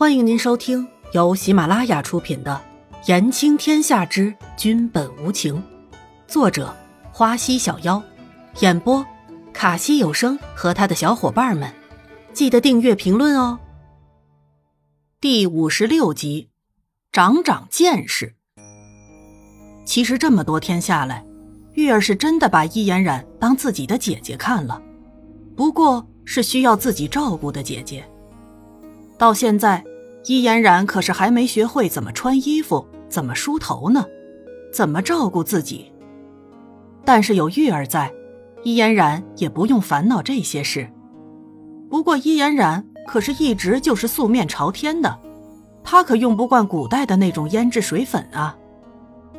欢迎您收听由喜马拉雅出品的《言情天下之君本无情》，作者花溪小妖，演播卡西有声和他的小伙伴们。记得订阅、评论哦。第五十六集，长长见识。其实这么多天下来，玉儿是真的把伊嫣然当自己的姐姐看了，不过是需要自己照顾的姐姐。到现在，伊嫣然可是还没学会怎么穿衣服、怎么梳头呢，怎么照顾自己。但是有玉儿在，伊嫣然也不用烦恼这些事。不过伊嫣然可是一直就是素面朝天的，她可用不惯古代的那种胭脂水粉啊，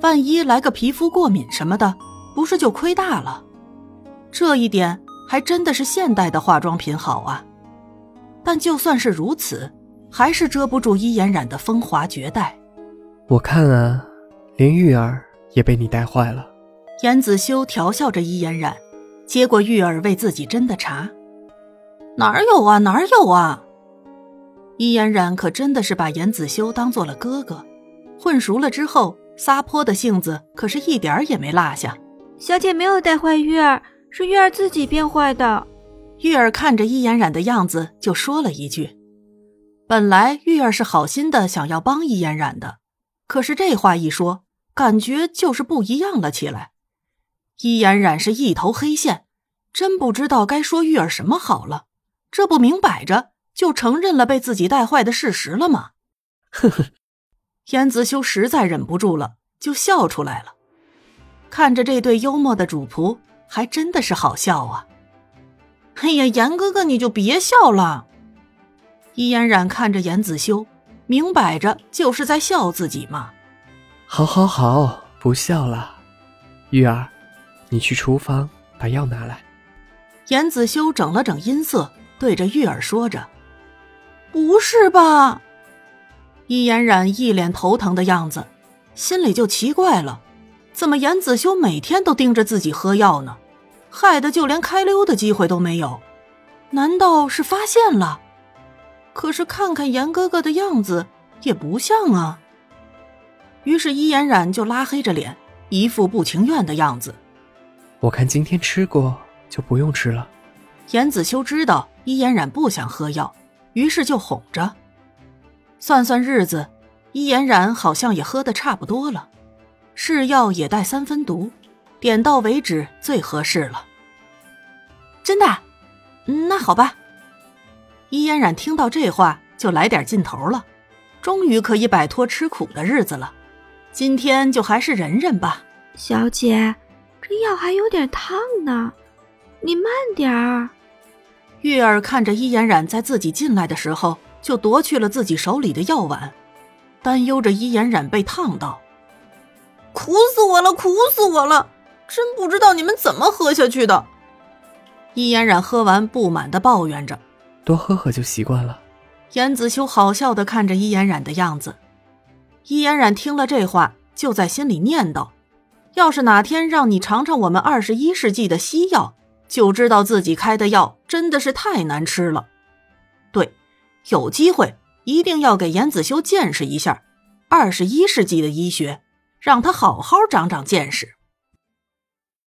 万一来个皮肤过敏什么的，不是就亏大了？这一点还真的是现代的化妆品好啊。但就算是如此，还是遮不住伊嫣然的风华绝代。我看啊，连玉儿也被你带坏了。严子修调笑着伊嫣然，接过玉儿为自己斟的茶。哪儿有啊，哪儿有啊！伊嫣然可真的是把严子修当做了哥哥，混熟了之后，撒泼的性子可是一点儿也没落下。小姐没有带坏玉儿，是玉儿自己变坏的。玉儿看着伊嫣然的样子，就说了一句：“本来玉儿是好心的，想要帮伊嫣然的，可是这话一说，感觉就是不一样了起来。”伊嫣然是一头黑线，真不知道该说玉儿什么好了。这不明摆着就承认了被自己带坏的事实了吗？呵呵，严子修实在忍不住了，就笑出来了。看着这对幽默的主仆，还真的是好笑啊。哎呀，严哥哥，你就别笑了。伊嫣然看着严子修，明摆着就是在笑自己嘛。好，好，好，不笑了。玉儿，你去厨房把药拿来。严子修整了整音色，对着玉儿说着：“不是吧？”伊嫣然一脸头疼的样子，心里就奇怪了：怎么严子修每天都盯着自己喝药呢？害得就连开溜的机会都没有，难道是发现了？可是看看严哥哥的样子，也不像啊。于是伊嫣然就拉黑着脸，一副不情愿的样子。我看今天吃过，就不用吃了。严子修知道伊嫣然不想喝药，于是就哄着。算算日子，伊嫣然好像也喝的差不多了，是药也带三分毒。点到为止最合适了。真的？那好吧。伊嫣然听到这话就来点劲头了，终于可以摆脱吃苦的日子了。今天就还是忍忍吧。小姐，这药还有点烫呢，你慢点儿。玉儿看着伊嫣然在自己进来的时候就夺去了自己手里的药碗，担忧着伊嫣然被烫到。苦死我了！苦死我了！真不知道你们怎么喝下去的。伊嫣然喝完，不满的抱怨着：“多喝喝就习惯了。”严子修好笑的看着伊嫣然的样子。伊嫣然听了这话，就在心里念叨：“要是哪天让你尝尝我们二十一世纪的西药，就知道自己开的药真的是太难吃了。”对，有机会一定要给严子修见识一下二十一世纪的医学，让他好好长长见识。